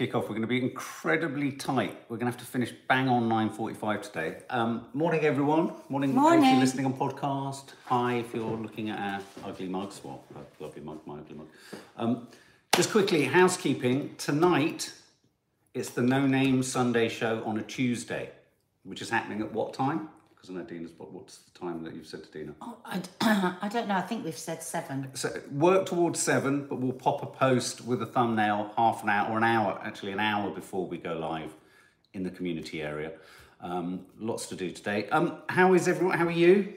kick off. We're going to be incredibly tight. We're going to have to finish bang on 9.45 today. Um, morning, everyone. Morning, morning. if you're listening on podcast. Hi, if you're looking at our ugly mugs. Well, lovely mug, my ugly mug. Um, just quickly, housekeeping. Tonight, it's the No Name Sunday show on a Tuesday, which is happening at what time? Because I know Dina's, what- what's the time that you've said to Dina? Oh, I, don't know. I think we've said seven. So work towards seven, but we'll pop a post with a thumbnail half an hour or an hour, actually an hour before we go live in the community area. Um, lots to do today. Um, how is everyone? How are you?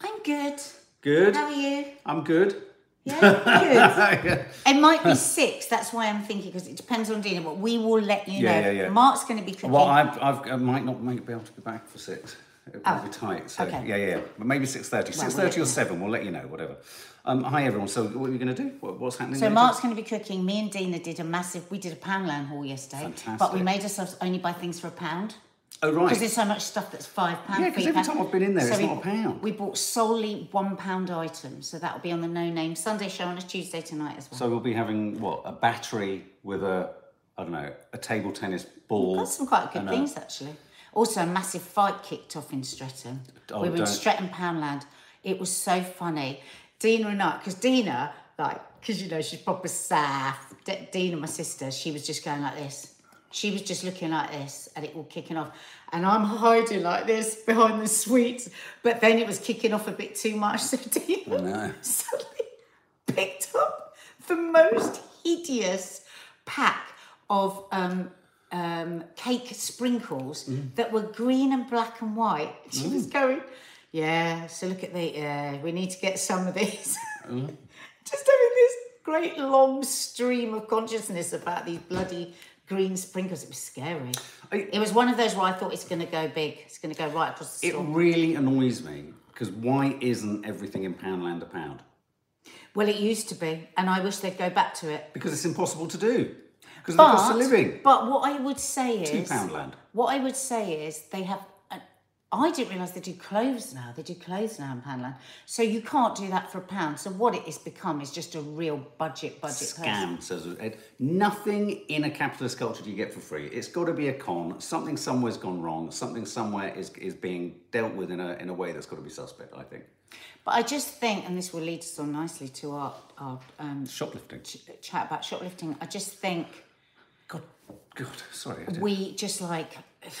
I'm good. Good. How are you? I'm good. Yeah, good. It might be six. That's why I'm thinking because it depends on Dina. But we will let you Yeah, know. yeah, yeah. Mark's going to be cooking. well, I've, I've, I might not make, be able to be back for six. It might Oh, be tight. So okay. yeah, yeah, yeah. But maybe six thirty. Well, Six thirty or seven. We'll let you know. Whatever. Um, hi everyone. So what are you going to do? What, what's happening? so later? Mark's going to be cooking. Me and Dina did a massive. We did a Poundland haul yesterday. Fantastic. But we made ourselves only buy things for a pound. Oh right. Because there's so much stuff that's five pounds. Yeah, because every time I've been in there, it's we, not a pound. We bought solely one pound items, so that'll be on the No Name Sunday show on a Tuesday tonight as well. So we'll be having what a battery with a I don't know a table tennis ball. Got some quite good and a- things actually. Also, a massive fight kicked off in Streatham. Oh, we were in don't- Streatham Poundland. It was so funny. Dina and I, because Dina, like, because you know she's proper saff. D- Dina, my sister, she was just going like this. She was just looking like this, and it all kicking off. And I'm hiding like this behind the sweets. But then it was kicking off a bit too much. So Dina no. suddenly picked up the most hideous pack of um, um, cake sprinkles Mm. that were green and black and white. She was going, yeah, so look at the, yeah, we need to get some of these. Mm. Just having this great long stream of consciousness about these bloody green sprinkles. It was scary. I- it was one of those where I thought it's going to go big. It's going to go right across the It really annoys me because why isn't everything in Poundland a pound? Well, it used to be, and I wish they'd go back to it. Because it's impossible to do. Because the cost of living. But what I would say is. Two pound land. what I would say is they have. uh, I didn't realise they do clothes now. They do clothes now in Poundland, so you can't do that for a pound. So what it has become is just a real budget, budget. Scam, says Ed. Nothing in a capitalist culture do you get for free. It's got to be a con. Something somewhere's gone wrong. Something somewhere is, is being dealt with in a, in a way that's got to be suspect, I think. But I just think, and this will lead us on nicely to our our um, Shoplifting. ch- chat about shoplifting. I just think God, God, sorry. We just like.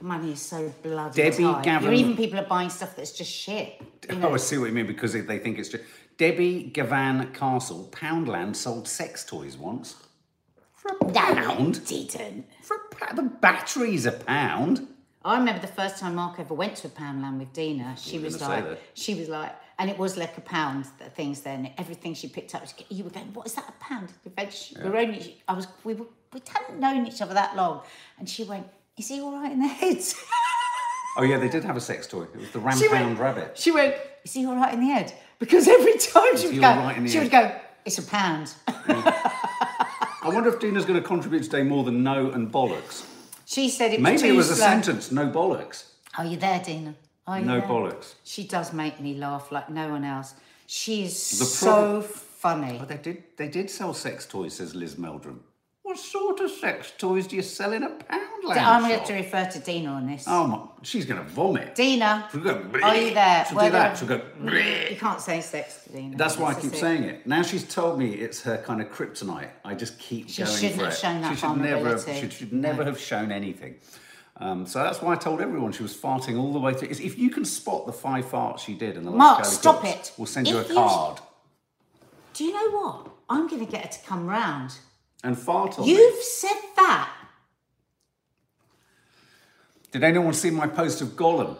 Money is so bloody Debbie tight. Gavin- Or even people are buying stuff that's just shit. You oh, know? Oh, I see what you mean because they- think it's just. Debbie Gavan Castle, Poundland sold sex toys once. For a pound? didn't. For a pound? The battery's a pound. I remember the first time Mark ever went to a Poundland with Dina. She was like, she was like, and it was like a pound. The things then, everything she picked up, you were going, "What is that? A pound?" The veg- We were only, I was, we were, we hadn't known each other that long, and she went, "Is he all right in the head?" Oh, yeah, they did have a sex toy. It was the Ram Pound went- Rabbit. She went, "Is he all right in the head?" Because every time she would go, right she head? would go, "It's a pound." I wonder if Dina's going to contribute today more than no and bollocks. she said it was Maybe it was a sentence, no bollocks. Are you there, Dina? Are you No there? bollocks. She does make me laugh like no one else. She is The so funny. But they did they did sell sex toys, says Liz Meldrum. What sort of sex toys do you sell in a Poundland I'm going to have shop? to refer to Dina on this. Oh my, she's going to vomit. Dina, She'll go, are you there? She'll Whether- do that. She'll go. You can't say sex to Dina. That's why I keep saying it. Now she's told me it's her kind of kryptonite. I just keep She going shouldn't for have it. shown that she should never have, vulnerability. she should never have shown anything. Um, so that's why I told everyone she was farting all the way through. If you can spot the five farts she did in the last Mark, stop it. We'll send you If a you- card Do you know what? I'm going to get her to come round. And fart on. You've said that. Did anyone see my post of Gollum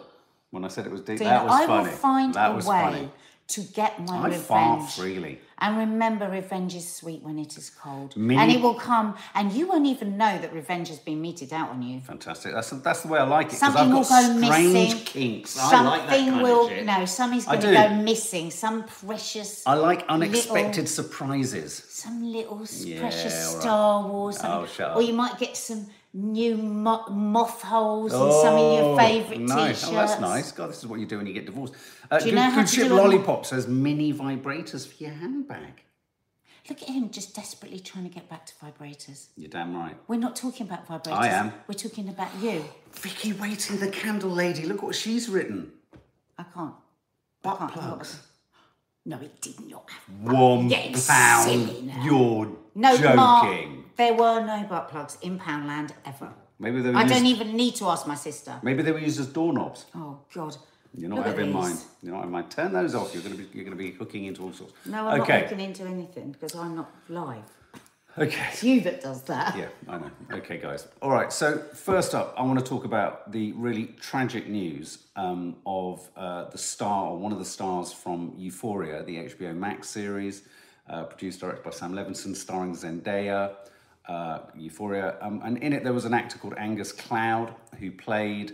when I said it was deep? Dina, that was I funny. will find that a was way funny. To get my I revenge. fart freely. And remember, revenge is sweet when it is cold. Mini- And it will come, and you won't even know that revenge has been meted out on you. Fantastic. That's that's the way I like it because Something I've will got go strange missing. kinks. I Something like that kind will of shit. no. Something's I going to do. go missing. Some precious. I like unexpected little- surprises. some little s- Yeah, precious all right. Star Wars. Oh, something. Oh, shut Or you might get some new mo- moth holes in some of your favourite Oh, nice. t-shirts. Oh, that's nice. God, this is what you do when you get divorced. Uh, Do you good, know how good to ship do a mo- lollipop says mini vibrators for your handbag. Look at him just desperately trying to get back to vibrators. You're damn right. We're not talking about vibrators. I am. We're talking about you. Vicky Waiting, the candle lady. Look what she's written. I can't. Butt can't- plugs. No, it did not have. One pound. You're No, joking. Mark, there were no butt plugs in Poundland ever. Maybe they were I used, don't even need to ask my sister. Maybe they were used as doorknobs. Oh God. You're not Look having mine. You're not having mine. Turn those off. You're gonna be you're gonna be hooking into all sorts. No, I'm okay. not looking into anything because I'm not live. Okay. It's you that does that. Yeah, I know. Okay, guys. All right. So first up, I want to talk about the really tragic news um, of uh, the star, or one of the stars from Euphoria, the HBO Max series, uh, produced directed by Sam Levinson, starring Zendaya. Uh, Euphoria, um, and in it there was an actor called Angus Cloud who played.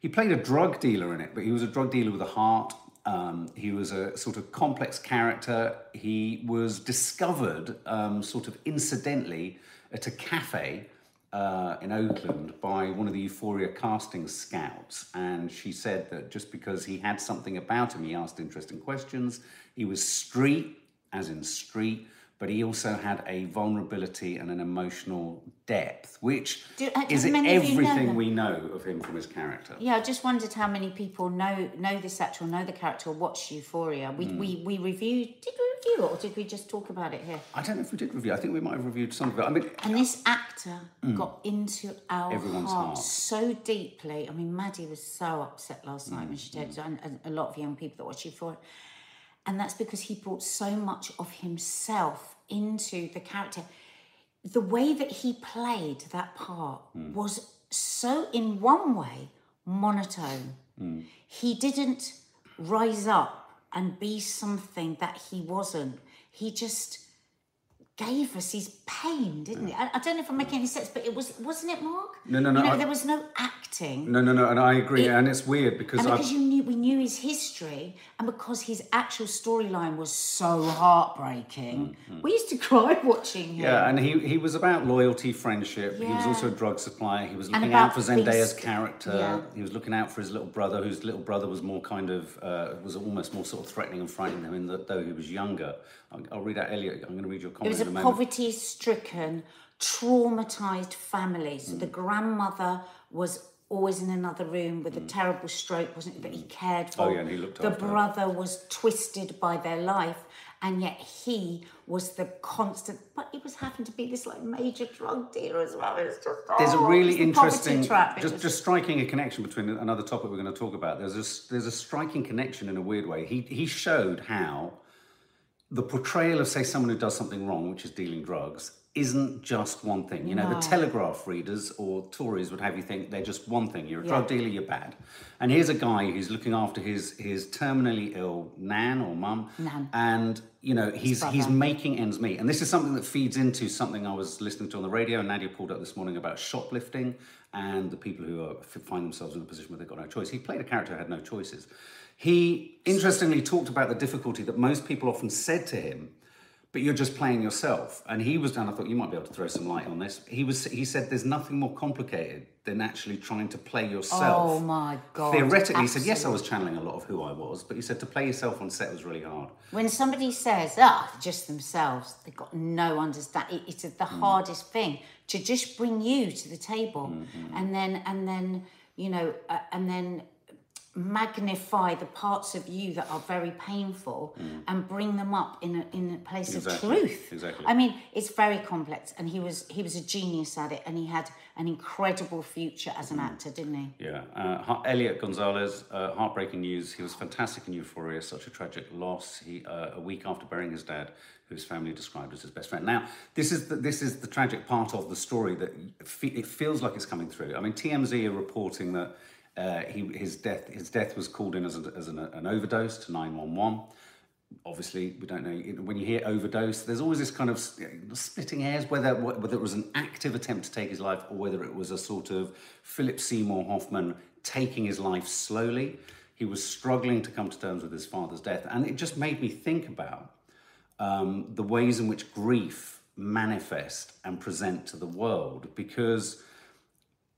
He played a drug dealer in it, but he was a drug dealer with a heart. Um, he was a sort of complex character. He was discovered um, sort of incidentally at a cafe uh, in Oakland by one of the Euphoria casting scouts. And she said that just because he had something about him, he asked interesting questions. He was street, as in street, but he also had a vulnerability and an emotional depth, which Do- uh, is do many of you know everything we know of him from his character. Yeah, I just wondered how many people know know this actor, know the character, or watch Euphoria. We we we reviewed. Did we review it, or did we just talk about it here? I don't know if we did review. I think we might have reviewed some of it. I mean, And this actor got into our Mm. Everyone's heart heart. so deeply. I mean, Maddie was so upset last night when she Mm, did, and, and a lot of young people that watch Euphoria. And that's because he brought so much of himself into the character. The way that he played that part Mm. was so, in one way, monotone. Mm. He didn't rise up and be something that he wasn't. He just gave us his pain, didn't he? I, I don't know if I'm making any sense, but it was, wasn't it, Mark? No, no, no, You know, I- there was no acting. no, no, no, and I agree. and it's weird because And because you knew we knew his history, and because his actual storyline was so heartbreaking, we used to cry watching him. Mm, yeah, and he, he was about loyalty, friendship. He was also a drug supplier. He was looking out for Zendaya's being- character. yeah. He was looking out for his little brother, whose little brother was more kind of uh, was almost more sort of threatening and frightening him, in that though he was younger. I'll, I'll read out Elliot. I'm going to read your comment. It was a in a poverty-stricken, traumatized family. So the grandmother was always in another room with a terrible stroke, wasn't it? That he cared for. Mm. Oh, yeah, and he looked The brother was twisted by their life, and yet he was the constant. But he was having to be this like major drug dealer as well. It's just There's a oh, really the interesting, trap. Just was- just striking a connection between another topic we're going to talk about. There's a there's a striking connection in a weird way. He he showed how the portrayal of say someone who does something wrong, which is dealing drugs, isn't just one thing. You know, the Telegraph readers or Tories would have you think they're just one thing. You're a drug dealer, you're bad. And here's a guy who's looking after his his terminally ill nan or mum, Nan. and you know he's he's making ends meet. And this is something that feeds into something I was listening to on the radio. And Nadia pulled up this morning about shoplifting and the people who are, find themselves in a position where they've got no choice. He played a character who had no choices. He interestingly talked about the difficulty that most people often said to him, but you're just playing yourself. And he was, and I thought you might be able to throw some light on this. He was, he said, there's nothing more complicated than actually trying to play yourself. Oh my god! Theoretically, he said, yes, I was channeling a lot of who I was, but he said to play yourself on set was really hard. When somebody says, ah, just themselves, they've got no understanding. It's the Mm. hardest thing to just bring you to the table, Mm-hmm. and then and then you know, uh, and then magnify the parts of you that are very painful and bring them up in a in a place Mm. Exactly, of truth. exactly. I mean, it's very complex, and he was he was a genius at it, and he had an incredible future as an Mm. actor, didn't he? Yeah, uh, Elliot Gonzalez, uh, heartbreaking news. He was fantastic in Euphoria, such a tragic loss. He uh, a week after burying his dad, whose family described as his best friend. Now, this is the, this is the tragic part of the story that fe- it feels like it's coming through. I mean, TMZ are reporting that uh, he his death his death was called in as, a, as an, an overdose to nine one one. Obviously we don't know when you hear overdose there's always this kind of splitting hairs whether whether it was an active attempt to take his life or whether it was a sort of philip seymour hoffman taking his life slowly. He was struggling to come to terms with his father's death. And it just made me think about um, the ways in which grief manifest and present to the world because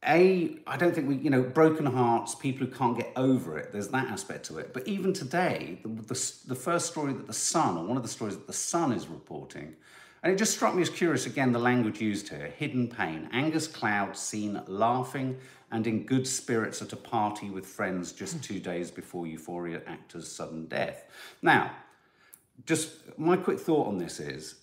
a i don't think we you know broken hearts people who can't get over it there's that aspect to it but even today the, the, the first story that the sun or one of the stories that the sun is reporting And it just struck me as curious again the language used here hidden pain. Angus Cloud seen laughing and in good spirits at a party with friends just two days before Euphoria actor's sudden death. Now, just my quick thought on this is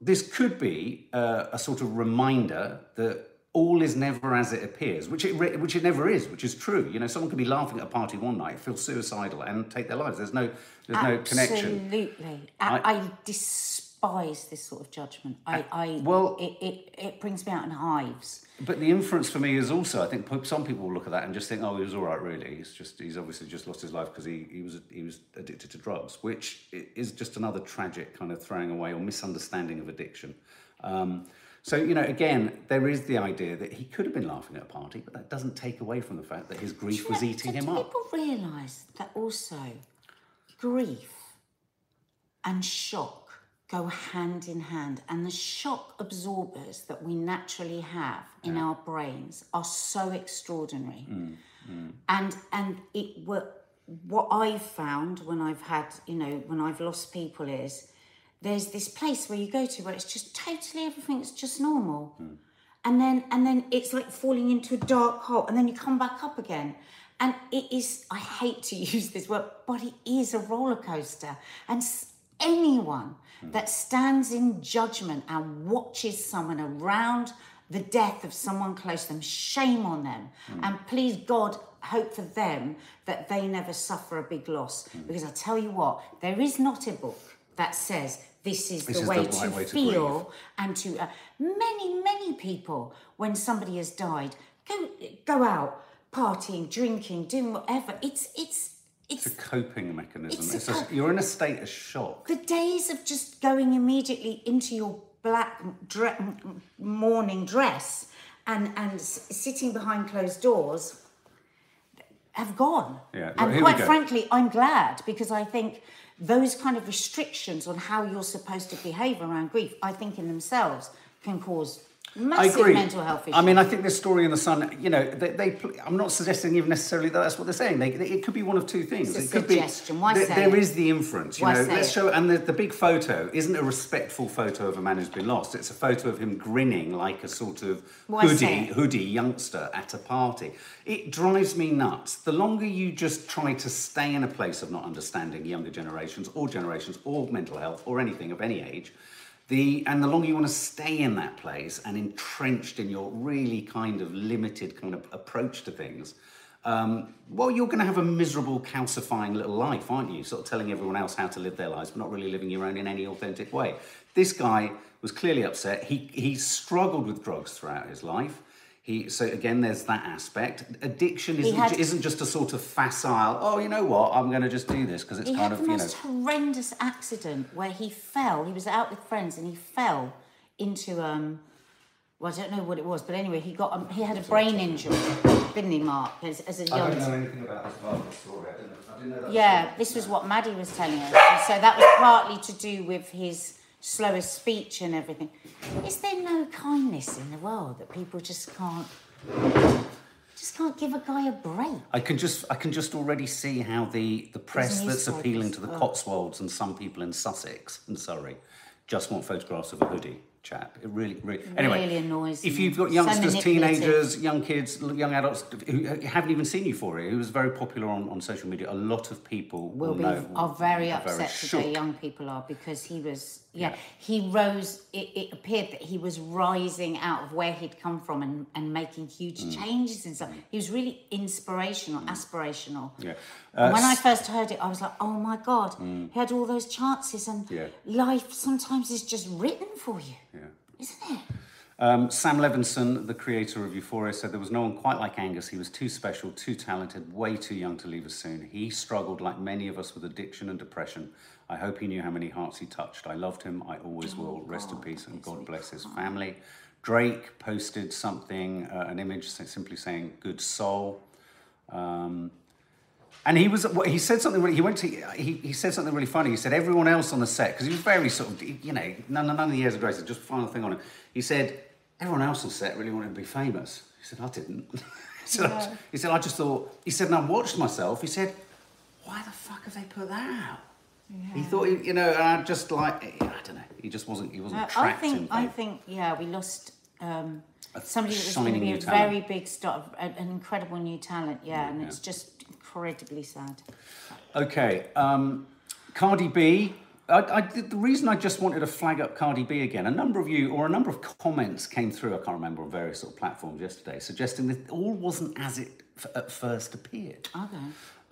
this could be uh, a sort of reminder that all is never as it appears, which it which it never is, which is true. You know, someone could be laughing at a party one night, feel suicidal, and take their lives. There's no there's no connection. Absolutely. I, I despise this sort of judgment. I, I well- it, it, it brings me out in hives. But the inference for me is also, I think some people will look at that and just think, oh, he was all right, really. He's just, he's obviously just lost his life because he, he was, he was addicted to drugs, which is just another tragic kind of throwing away or misunderstanding of addiction. Um, so, you know, again, there is the idea that he could have been laughing at a party, but that doesn't take away from the fact that his grief was Do- eating do him up. People realise that also grief and shock go hand in hand, and the shock absorbers that we naturally have in our brains are so extraordinary. Mm, And and it were what I've found when I've had, you know, when I've lost people is there's this place where you go to where it's just totally everything's just normal. And then and then it's like falling into a dark hole and then you come back up again. And it is i hate to use this word but it is a roller coaster. And anyone that stands in judgment and watches someone around the death of someone close to them shame on them. And please god hope for them that they never suffer a big loss. Because i tell you what there is not a book that says this is This the is way the to way to feel grieve. and to uh, many many people when somebody has died go go out partying drinking doing whatever it's it's it's It's a coping mechanism. It's It's just, co- you're in a state of shock. the days of just going immediately into your black dre- morning dress and and s- sitting behind closed doors have gone. Yeah, well, and quite frankly, I'm glad because I think those kind of restrictions on how you're supposed to behave around grief, I think in themselves can cause I agree. mental health. I mean, I think this story in the Sun, you know, they, they I'm not suggesting even necessarily that that's what they're saying. They, they- it could be one of two things. It's a it could suggestion. be Why th- say there it? is the inference. You Why know, say let's it? show. And the, the big photo isn't a respectful photo of a man who's been lost. It's a photo of him grinning like a sort of Why hoodie hoodie youngster at a party. It drives me nuts. The longer you just try to stay in a place of not understanding younger generations or generations or mental health or anything of any age, the and the longer you want to stay in that place and entrenched in your really kind of limited kind of approach to things, um, well, you're going to have a miserable, calcifying little life, aren't you? Sort of telling everyone else how to live their lives, but not really living your own in any authentic way. This guy was clearly upset. He he struggled with drugs throughout his life. He so again, there's that aspect. Addiction isn't, had- isn't just a sort of facile. Oh, you know what? I'm going to just do this because it's kind of you know. most horrendous accident where he fell. He was out with friends and he fell into um. Well, I don't know what it was, but anyway, he got um, he had a brain injury, didn't he, Mark? As, as a young. anything about this part of the story. I didn't, I didn't know that. Yeah, this was what Maddie was telling us. And so that was partly to do with his slower speech and everything. Is there no kindness in the world that people just can't just can't give a guy a break? I can just I can just already see how the, the press that's appealing to the Cotswolds and some people in Sussex and Surrey just want photographs of a hoodie chap. It really, really. Anyway, Really annoys if you've got youngsters, manipulative. teenagers, young kids, young adults who haven't even seen Euphoria, who was very popular on, on social media, a lot of people will will be know, are very are upset shook. today. Young people are because he was yeah, he rose. It, it appeared that he was rising out of where he'd come from and, and making huge Mm. changes and stuff. He was really inspirational, aspirational. Yeah. Uh, when I Mm. first heard it, I was like, oh my god, he had all those chances, and Yeah. life sometimes is just written for you, Yeah. isn't it? Um, Sam Levinson, the creator of Euphoria, said there was no one quite like Angus. He was too special, too talented, way too young to leave us soon. He struggled like many of us with addiction and depression. I hope he knew how many hearts he touched. I loved him. I always will. Rest in peace and God bless his family. Drake posted something, uh, an image simply saying "good soul." Um, and he was, he said something really, he went to, he, he said something really funny. He said, everyone else on the set, because he was very sort of, you know, none, none of the years of grace, just final thing on it. He said, everyone else on set really wanted to be famous. He said, I didn't. he, said, I, he said, I just thought, he said, and I watched myself. He said, why the fuck have they put that out? He thought, he, you know, uh, just like I don't know, he just wasn't. He wasn't Uh, I think in. I think yeah, we lost um, somebody that was going to be a talent. very big star, an an incredible new talent. Yeah, and it's just incredibly sad. Okay, um, Cardi B. I, I, the reason I just wanted to flag up Cardi B again, a number of you, or a number of comments came through, I can't remember, on various sort of platforms yesterday, suggesting that all wasn't as it f- at first appeared. Okay.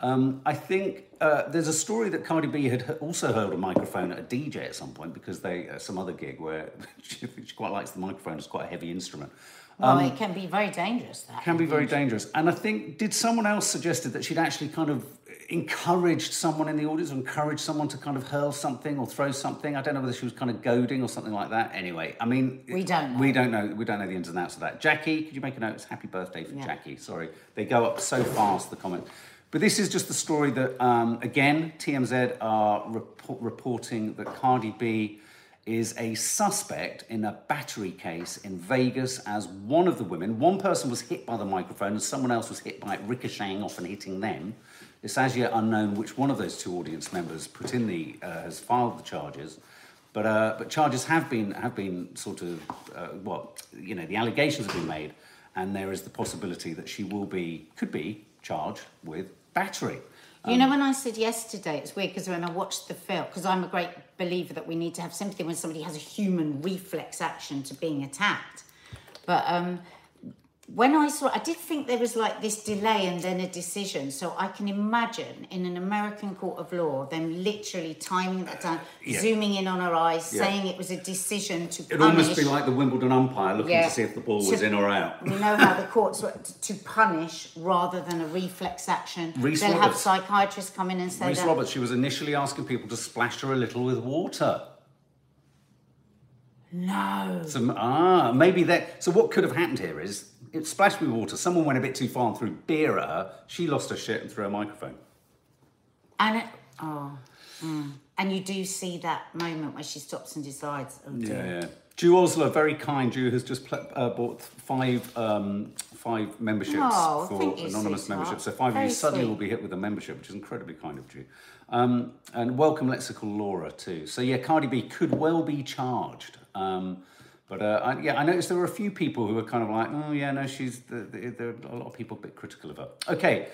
Um, I think uh, there's a story that Cardi B had also held a microphone at a DJ at some point because they uh, some other gig where she, she quite likes the microphone. It's quite a heavy instrument. Well, it can be very dangerous. That Um, Can be very dangerous. And I think did someone else suggested that she'd actually kind of encouraged someone in the audience, or encouraged someone to kind of hurl something or throw something. I don't know whether she was kind of goading or something like that. Anyway, I mean, We don't know. We don't know. We don't know the ins and outs of that. Jackie, could you make a note? It's happy birthday for Yeah. Jackie. Sorry, they go up so fast. The comment. But this is just the story that, um, again, TMZ are report- reporting that Cardi B is a suspect in a battery case in Vegas as one of the women. One person was hit by the microphone and someone else was hit by it ricocheting off and hitting them. It's as yet unknown which one of those two audience members put in the uh, has filed the charges. But, uh, but charges have been have been sort of uh, well, you know, the allegations have been made, and there is the possibility that she will be could be charged with battery. You know, when I said yesterday, it's weird because when I watched the film, because I'm a great believer that we need to have sympathy when somebody has a human reflex action to being attacked. But um, when I saw, I did think there was like this delay and then a decision. So I can imagine in an American court of law, them literally timing that down, Yeah. zooming in on her eyes, Yeah. saying it was a decision to It'd punish. almost be like the Wimbledon umpire looking Yeah. to see if the ball To- was in or out. We know how the courts were to punish rather than a reflex action. Reece They'll have Roberts. psychiatrists come in and say Reese. Roberts, she was initially asking people to splash her a little with water. No. So, ah, maybe that. So what could have happened here is it splashed with water. Someone went a bit too far and threw beer at her. She lost her shit and threw a microphone. And it, oh, mm. and you do see that moment where she stops and decides. Oh dear. Yeah, yeah. Jew Osler, very kind. Jew has just uh, bought five um, five memberships Oh, for anonymous memberships. So five of you suddenly sweet. will be hit with a membership, which is incredibly kind of Jew. Um, and welcome lexical Laura too. So yeah, Cardi B could well be charged. Um, but uh, I, yeah, I noticed there were a few people who were kind of like, oh yeah, no, she's. The, the, there are a lot of people a bit critical of her. Okay.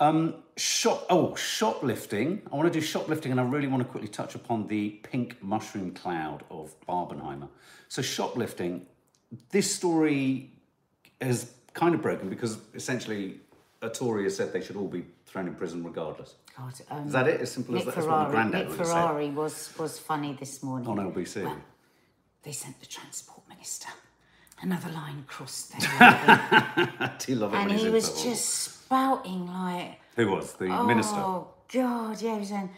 Um, shop, oh, shoplifting. I want to do shoplifting, and I really want to quickly touch upon the pink mushroom cloud of Barbenheimer. So, shoplifting, this story has kind of broken because essentially a Tory has said they should all be thrown in prison regardless. God, um, Is that it? As simple as Nick that? What my Ferrari, granddad Nick would have said Ferrari was, was funny this morning. on LBC. They sent the transport minister another line crossed there. I do love it and he was trouble. just spouting like, Who was? The minister? Oh God, yeah, he was saying,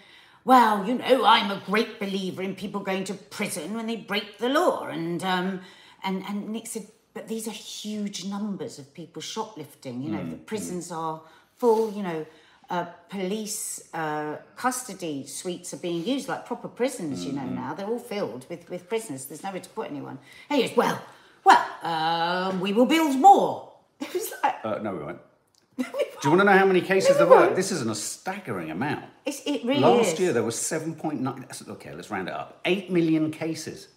well, you know, I'm a great believer in people going to prison when they break the law, and um, and and Nick said, but these are huge numbers of people shoplifting. You know, Mm, the prisons are full. You know. Uh, police uh, custody suites are being used like proper prisons, you Mm-hmm. know. Now they're all filled with, with prisoners. There's nowhere to put anyone. And he goes, "Well, well, um, we will build more." It was like, Uh, no, we won't. Do you want to know how many cases No, there we were? won't. This is an, a staggering amount. it's, it really Last is. year there was 7.9. Okay, let's round it up. 8 million cases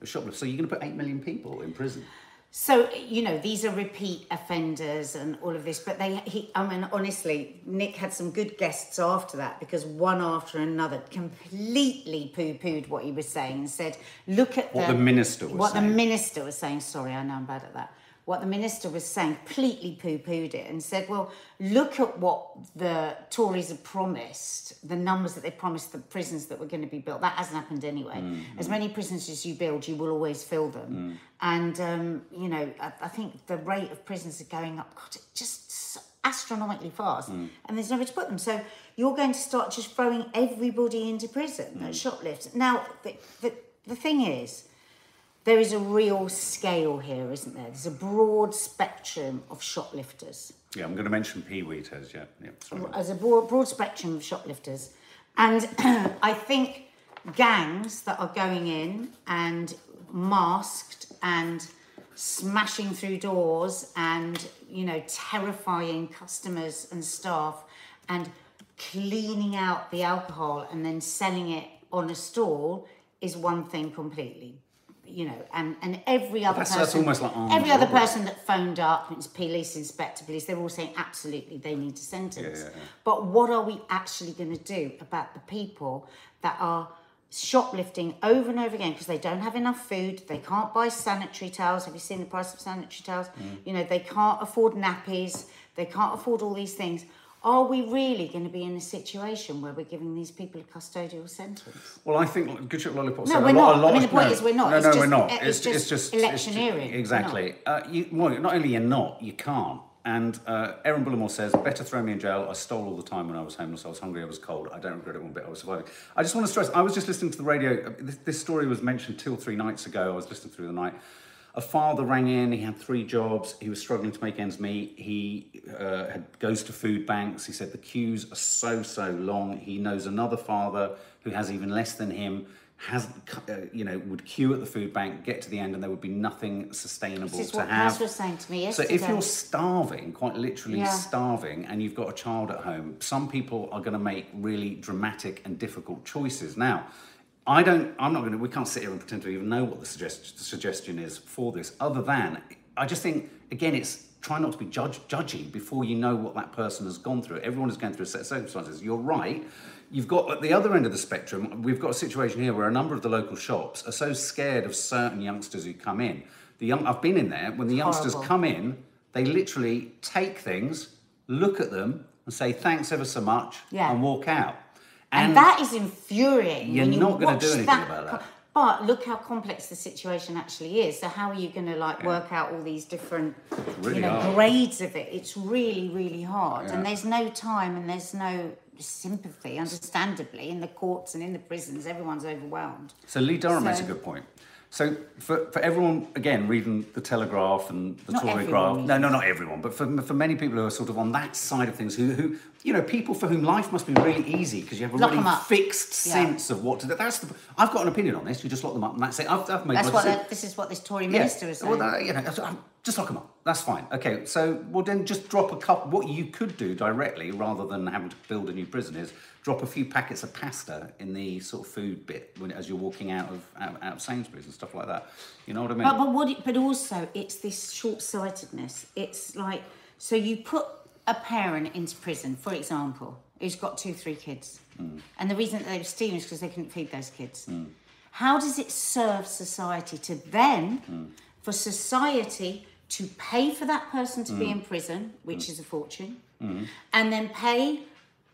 of shoplifting. So you're going to put 8 million people in prison. So you know these are repeat offenders and all of this, but they. He, I mean, honestly, Nick had some good guests after that because one after another completely poo-pooed what he was saying and said, "Look at What the minister was what saying. the minister was saying. Sorry, I know I'm bad at that. What the minister was saying, completely poo-pooed it and said, "Well, look at what the Tories have promised, the numbers that they promised, the prisons that were going to be built. That hasn't happened anyway. Mm-hmm. As many prisons as you build, you will always fill them. Mm. And um, you know, I, I think the rate of prisons are going up, God, it just so astronomically fast, Mm. and there's nowhere to put them. So you're going to start just throwing everybody into prison Mm. shoplifts. Now, the, the the thing is there is a real scale here, isn't there? There's a broad spectrum of shoplifters. Yeah, I'm going to mention Pee Wee Tez, yeah. yeah sorry. As a broad, broad spectrum of shoplifters. And I think gangs that are going in and masked and smashing through doors and, you know, terrifying customers and staff and cleaning out the alcohol and then selling it on a stall is one thing completely. You know, and, and every other That's- person, that's almost like every other person that phoned up, it's police, inspector, police, they're all saying absolutely they need a sentence. Yeah, yeah, yeah. But what are we actually going to do about the people that are shoplifting over and over again because they don't have enough food, they can't buy sanitary towels. Have you seen the price of sanitary towels? Mm. You know, they can't afford nappies, they can't afford all these things. Are we really going to be in a situation where we're giving these people a custodial sentence? Well, I think Good Ship Lollipop. No, said we're lot- a not. lot I mean, the point no, is we're not. No, It's no, just- we're not. it's just it's just electioneering. We're exactly. Uh, you, well, not only you're not, you can't. And uh, Erin Bullimore says, "Better throw me in jail. I stole all the time when I was homeless. I was hungry. I was cold. I don't regret it one bit. I was surviving." I just want to stress. I was just listening to the radio. This, this story was mentioned two or three nights ago. I was listening through the night. A father rang in. He had three jobs. He was struggling to make ends meet. He uh, had, goes to food banks. He said the queues are so so long. He knows another father who has even less than him. Has uh, you know would queue at the food bank, get to the end, and there would be nothing sustainable This is to what have. Was saying to me yesterday. So if you're starving, quite literally Yeah. starving, and you've got a child at home, some people are going to make really dramatic and difficult choices. Now, I don't. I'm not going to. We can't sit here and pretend to even know what the suggest, suggestion is for this. Other than, I just think again, it's try not to be judge, judgy before you know what that person has gone through. Everyone is going through a set of circumstances. You're right. You've got at the other end of the spectrum. We've got a situation here where a number of the local shops are so scared of certain youngsters who come in. The young. I've been in there when the youngsters horrible. come in. They literally take things, look at them, and say thanks ever so much, Yeah. and walk out. And, that is infuriating. You're not gonna do anything that about that. But look how complex the situation actually is. So how are you going to like work out all these different, really you know, hard. grades of it? It's really, really hard, Yeah. and there's no time and there's no sympathy. Understandably, in the courts and in the prisons, everyone's overwhelmed. So Lee Durham makes a good point. So for, for everyone, again, reading the Telegraph and the Not Tory Graph, no, no, not everyone, but for, for many people who are sort of on that side of things, who, who you know, people for whom life must be really easy because you have a Lock really fixed Yeah. sense of what to do. That's the, I've got an opinion on this. You just lock them up and that's it. I've, I've made That's what this is what this Tory Yeah. minister is saying. Well, that, you know, just lock them up. That's fine. Okay, so well then just drop a cup. What you could do directly, rather than having to build a new prison, is drop a few packets of pasta in the sort of food bit when, as you're walking out of out, out of Sainsbury's and stuff like that. You know what I mean? But, but what? It, but also, it's this short-sightedness. It's like so you put a parent into prison, for example, who's got two, three kids, mm. and the reason that they were stealing is because they couldn't feed those kids. Mm. How does it serve society to then, mm. for society to pay for that person to be mm. in prison, which mm. is a fortune, mm. and then pay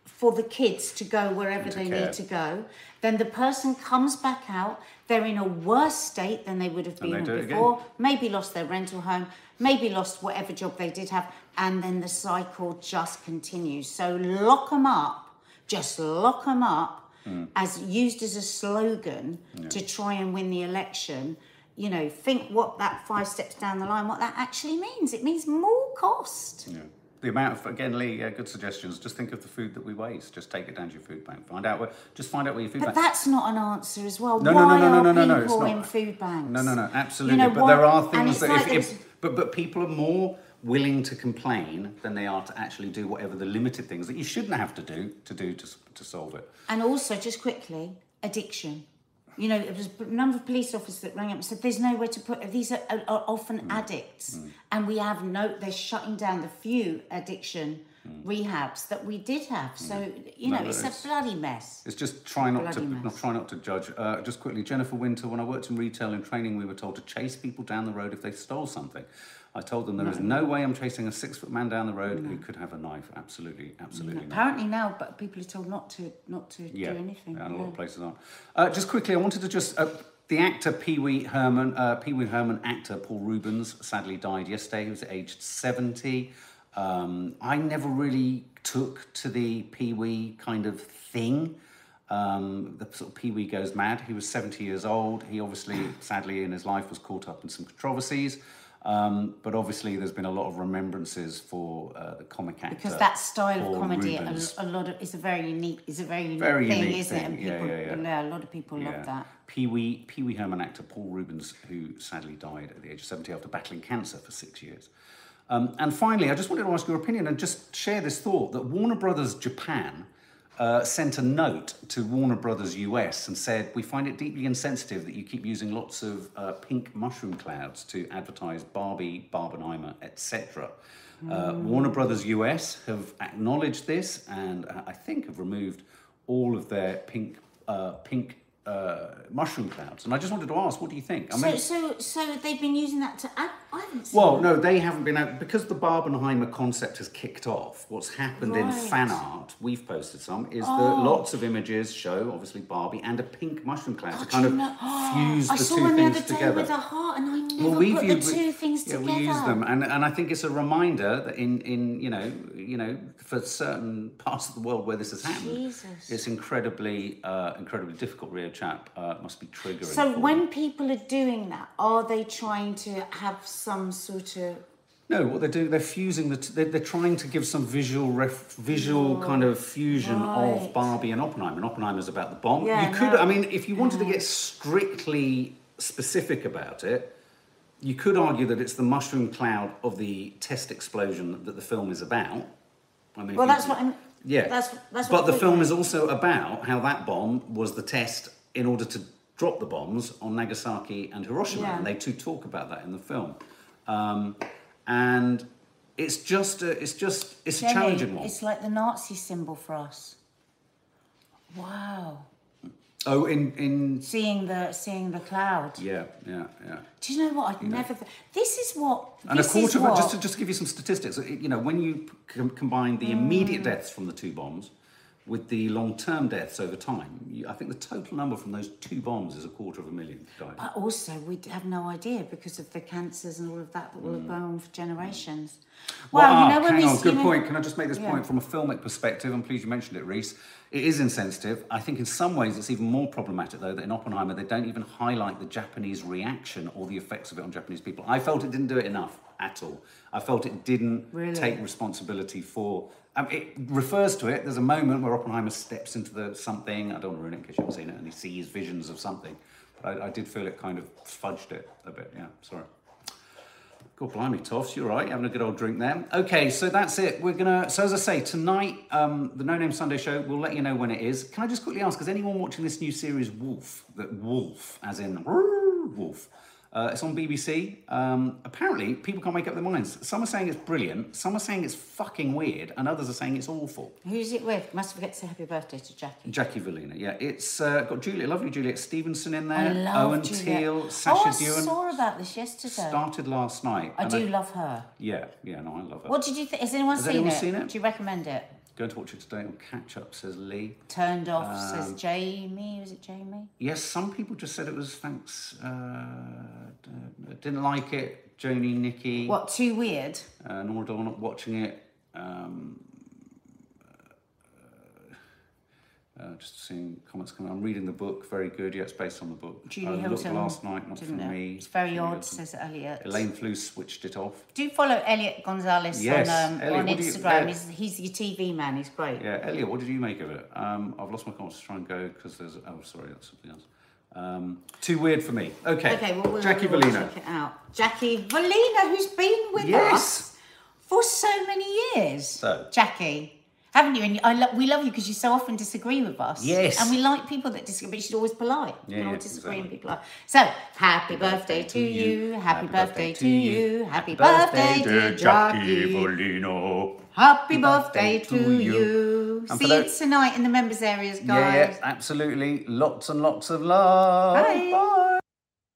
for the kids to go wherever they care. need to go. Then the person comes back out, they're in a worse state than they would have been they do in it again. before, maybe lost their rental home, maybe lost whatever job they did have, and then the cycle just continues. So lock them up, just lock them up, Hmm. as used as a slogan to try and win the election. You know, think what that five steps down the line, what that actually means. It means more cost. Yeah. The amount of again, Lee, yeah, good suggestions. Just think of the food that we waste. Just take it down to your food bank. Find out where. Just find out where your food bank But bank. that's not an answer as well. No, no, no, Why no, no, are no, no, no, it's not. in food banks? No, no, no, absolutely. You know but what? there are things that like if, if but but people are more willing to complain than they are to actually do whatever the limited things that you shouldn't have to do to do to, to solve it. And also, just quickly, addiction. You know, there was a number of police officers that rang up and said, "There's nowhere to put. These are, are, often Mm. addicts, and we have no. They're shutting down the few addiction rehabs that we did have. So you know, Mm. No, it's it's- a bloody mess. It's just try not to mess. not try not to judge. Uh, just quickly, Jennifer Winter. When I worked in retail and training, we were told to chase people down the road if they stole something. I told them there is no way I'm chasing a six foot man down the road who could have a knife. Absolutely, absolutely not. Apparently now, but people are told not to not to Yeah, do anything. and a lot of places aren't. Uh, just quickly, I wanted to just uh, the actor Pee Wee Herman, uh, Pee Wee Herman actor Paul Reubens sadly died yesterday. He was aged seventy. Um, I never really took to the Pee Wee kind of thing. Um, the sort of Pee Wee goes mad. He was seventy years old. He obviously, sadly, in his life was caught up in some controversies. Um, but obviously, there's been a lot of remembrances for uh, the comic actor because that style Paul of comedy, a, a lot of, is a very unique, is a very unique Very thing, unique isn't it? thing, And yeah, people, yeah, yeah. a lot of people love that. Pee Wee, Pee Wee Herman actor Paul Reubens, who sadly died at the age of 70 after battling cancer for six years. Um, and finally, I just wanted to ask your opinion and just share this thought that Warner Brothers Japan uh, sent a note to Warner Brothers US and said, We find it deeply insensitive that you keep using lots of uh, pink mushroom clouds to advertise Barbie, Barbenheimer, etc. Uh, Warner Brothers US have acknowledged this and uh, I think have removed all of their pink, uh, pink uh, mushroom clouds. And I just wanted to ask, what do you think? I So, so, so they've been using that to. I, I haven't seen. well, no, they haven't been out because the Barbenheimer concept has kicked off. What's happened in fan art, we've posted some, is Oh. that lots of images show obviously Barbie and a pink mushroom cloud to kind of know- fuse I the saw two one the things other day together. with a heart, and I never Well, we've put the used- two things yeah, together. we use them, and and I think it's a reminder that in in you know you know for certain parts of the world where this has happened, Jesus. it's incredibly uh, incredibly difficult. Rio chap uh, must be triggering. So for them. when people are doing that, are they trying to have some sort of No, what they're doing, they're fusing the. T- they're, they're trying to give some visual, ref- visual kind of fusion right. of Barbie and Oppenheimer. And Oppenheimer's about the bomb. Yeah, you could, no. I mean, if you wanted to get strictly specific about it, you could argue that it's the mushroom cloud of the test explosion that the film is about. I mean, Well, that's what I'm. yeah, That's that's. but the film is also about how that bomb was the test in order to drop the bombs on Nagasaki and Hiroshima, Yeah. and they too talk about that in the film. Um, and it's just a, it's just it's a challenging one. It's like the Nazi symbol for us. Wow. Oh, in in Seeing the seeing the cloud. yeah, yeah, yeah. Do you know what? I'd never. Th- this is what. And a quarter of what, just to just give you some statistics, you know, when you com- combine the immediate Mm. deaths from the two bombs with the long-term deaths over time, I think the total number from those two bombs is a quarter of a million died. But also, we have no idea because of the cancers and all of that that will have mm. gone on for generations. Well, Well, you ah, know when hang on, good point. Can I just make this Yeah. point from a filmic perspective? I'm pleased you mentioned it, Reese. It is insensitive. I think in some ways it's even more problematic, though, that in Oppenheimer they don't even highlight the Japanese reaction or the effects of it on Japanese people. I felt it didn't do it enough at all. I felt it didn't Really? take responsibility for. Um, it refers to it. There's a moment where Oppenheimer steps into the something. I don't want to ruin it because you haven't seen it, and he sees visions of something. But I, I did feel it kind of fudged it a bit. Yeah, sorry. God blimey, Toffs, you're right, having a good old drink there. Okay, so that's it. We're gonna, so as I say, tonight, um, the No Name Sunday show, we'll let you know when it is. Can I just quickly ask, is anyone watching this new series, Wolf? That Wolf, as in Wolf. Uh, it's on BBC. Um, apparently, people can't make up their minds. Some are saying it's brilliant, some are saying it's fucking weird, and others are saying it's awful. Who's it with? Must forget to say happy birthday to Jackie. Jackie Valina, yeah. It's uh, got Juliet, lovely Juliet Stevenson in there, I love Owen Juliet. Teale, Sacha oh, I Dhawan. saw about this yesterday. Started last night. I do love her. Yeah, yeah, no, I love her. What did you think? Has anyone Has seen anyone it? seen it? Do you recommend it? Going to watch it today on catch up, says Lee. Turned off Um, says Jamie. Was it Jamie? Yes, some people just said it was thanks. Uh, didn't like it. Joni, Nikki, What? Too weird. uh, Nora Dawn not watching it. Um, uh, uh, just seeing comments coming. I'm reading the book. Very good. Yeah, it's based on the book. Julie I Hilton. last night, not for it? me. It's very Julie odd, Hilton. says Elliot. Elaine Flew switched it off. Do follow Elliot Gonzalez Yes, on, um, Elliot, on you- Instagram. yeah. He's, he's your TV man. He's great. Yeah, Elliot, what did you make of it? Um, I've lost my comments to try and go because there's. Oh, sorry, that's something else. Um, too weird for me. Okay. Okay, well, we'll, Jackie we'll Valina. check it out. Jackie Valina, who's been with Yes. us for so many years. So. Jackie, haven't you? And I lo- we love you because you so often disagree with us. Yes. And we like people that disagree, but she's always polite. Yeah, you know, yeah, disagree and exactly. be polite. So, happy birthday to you, happy birthday to you, happy birthday to Jackie. Volino. Happy birthday to you. And See you tonight in the members areas, guys. Yeah, yeah, absolutely. Lots and lots of love. Bye. Bye.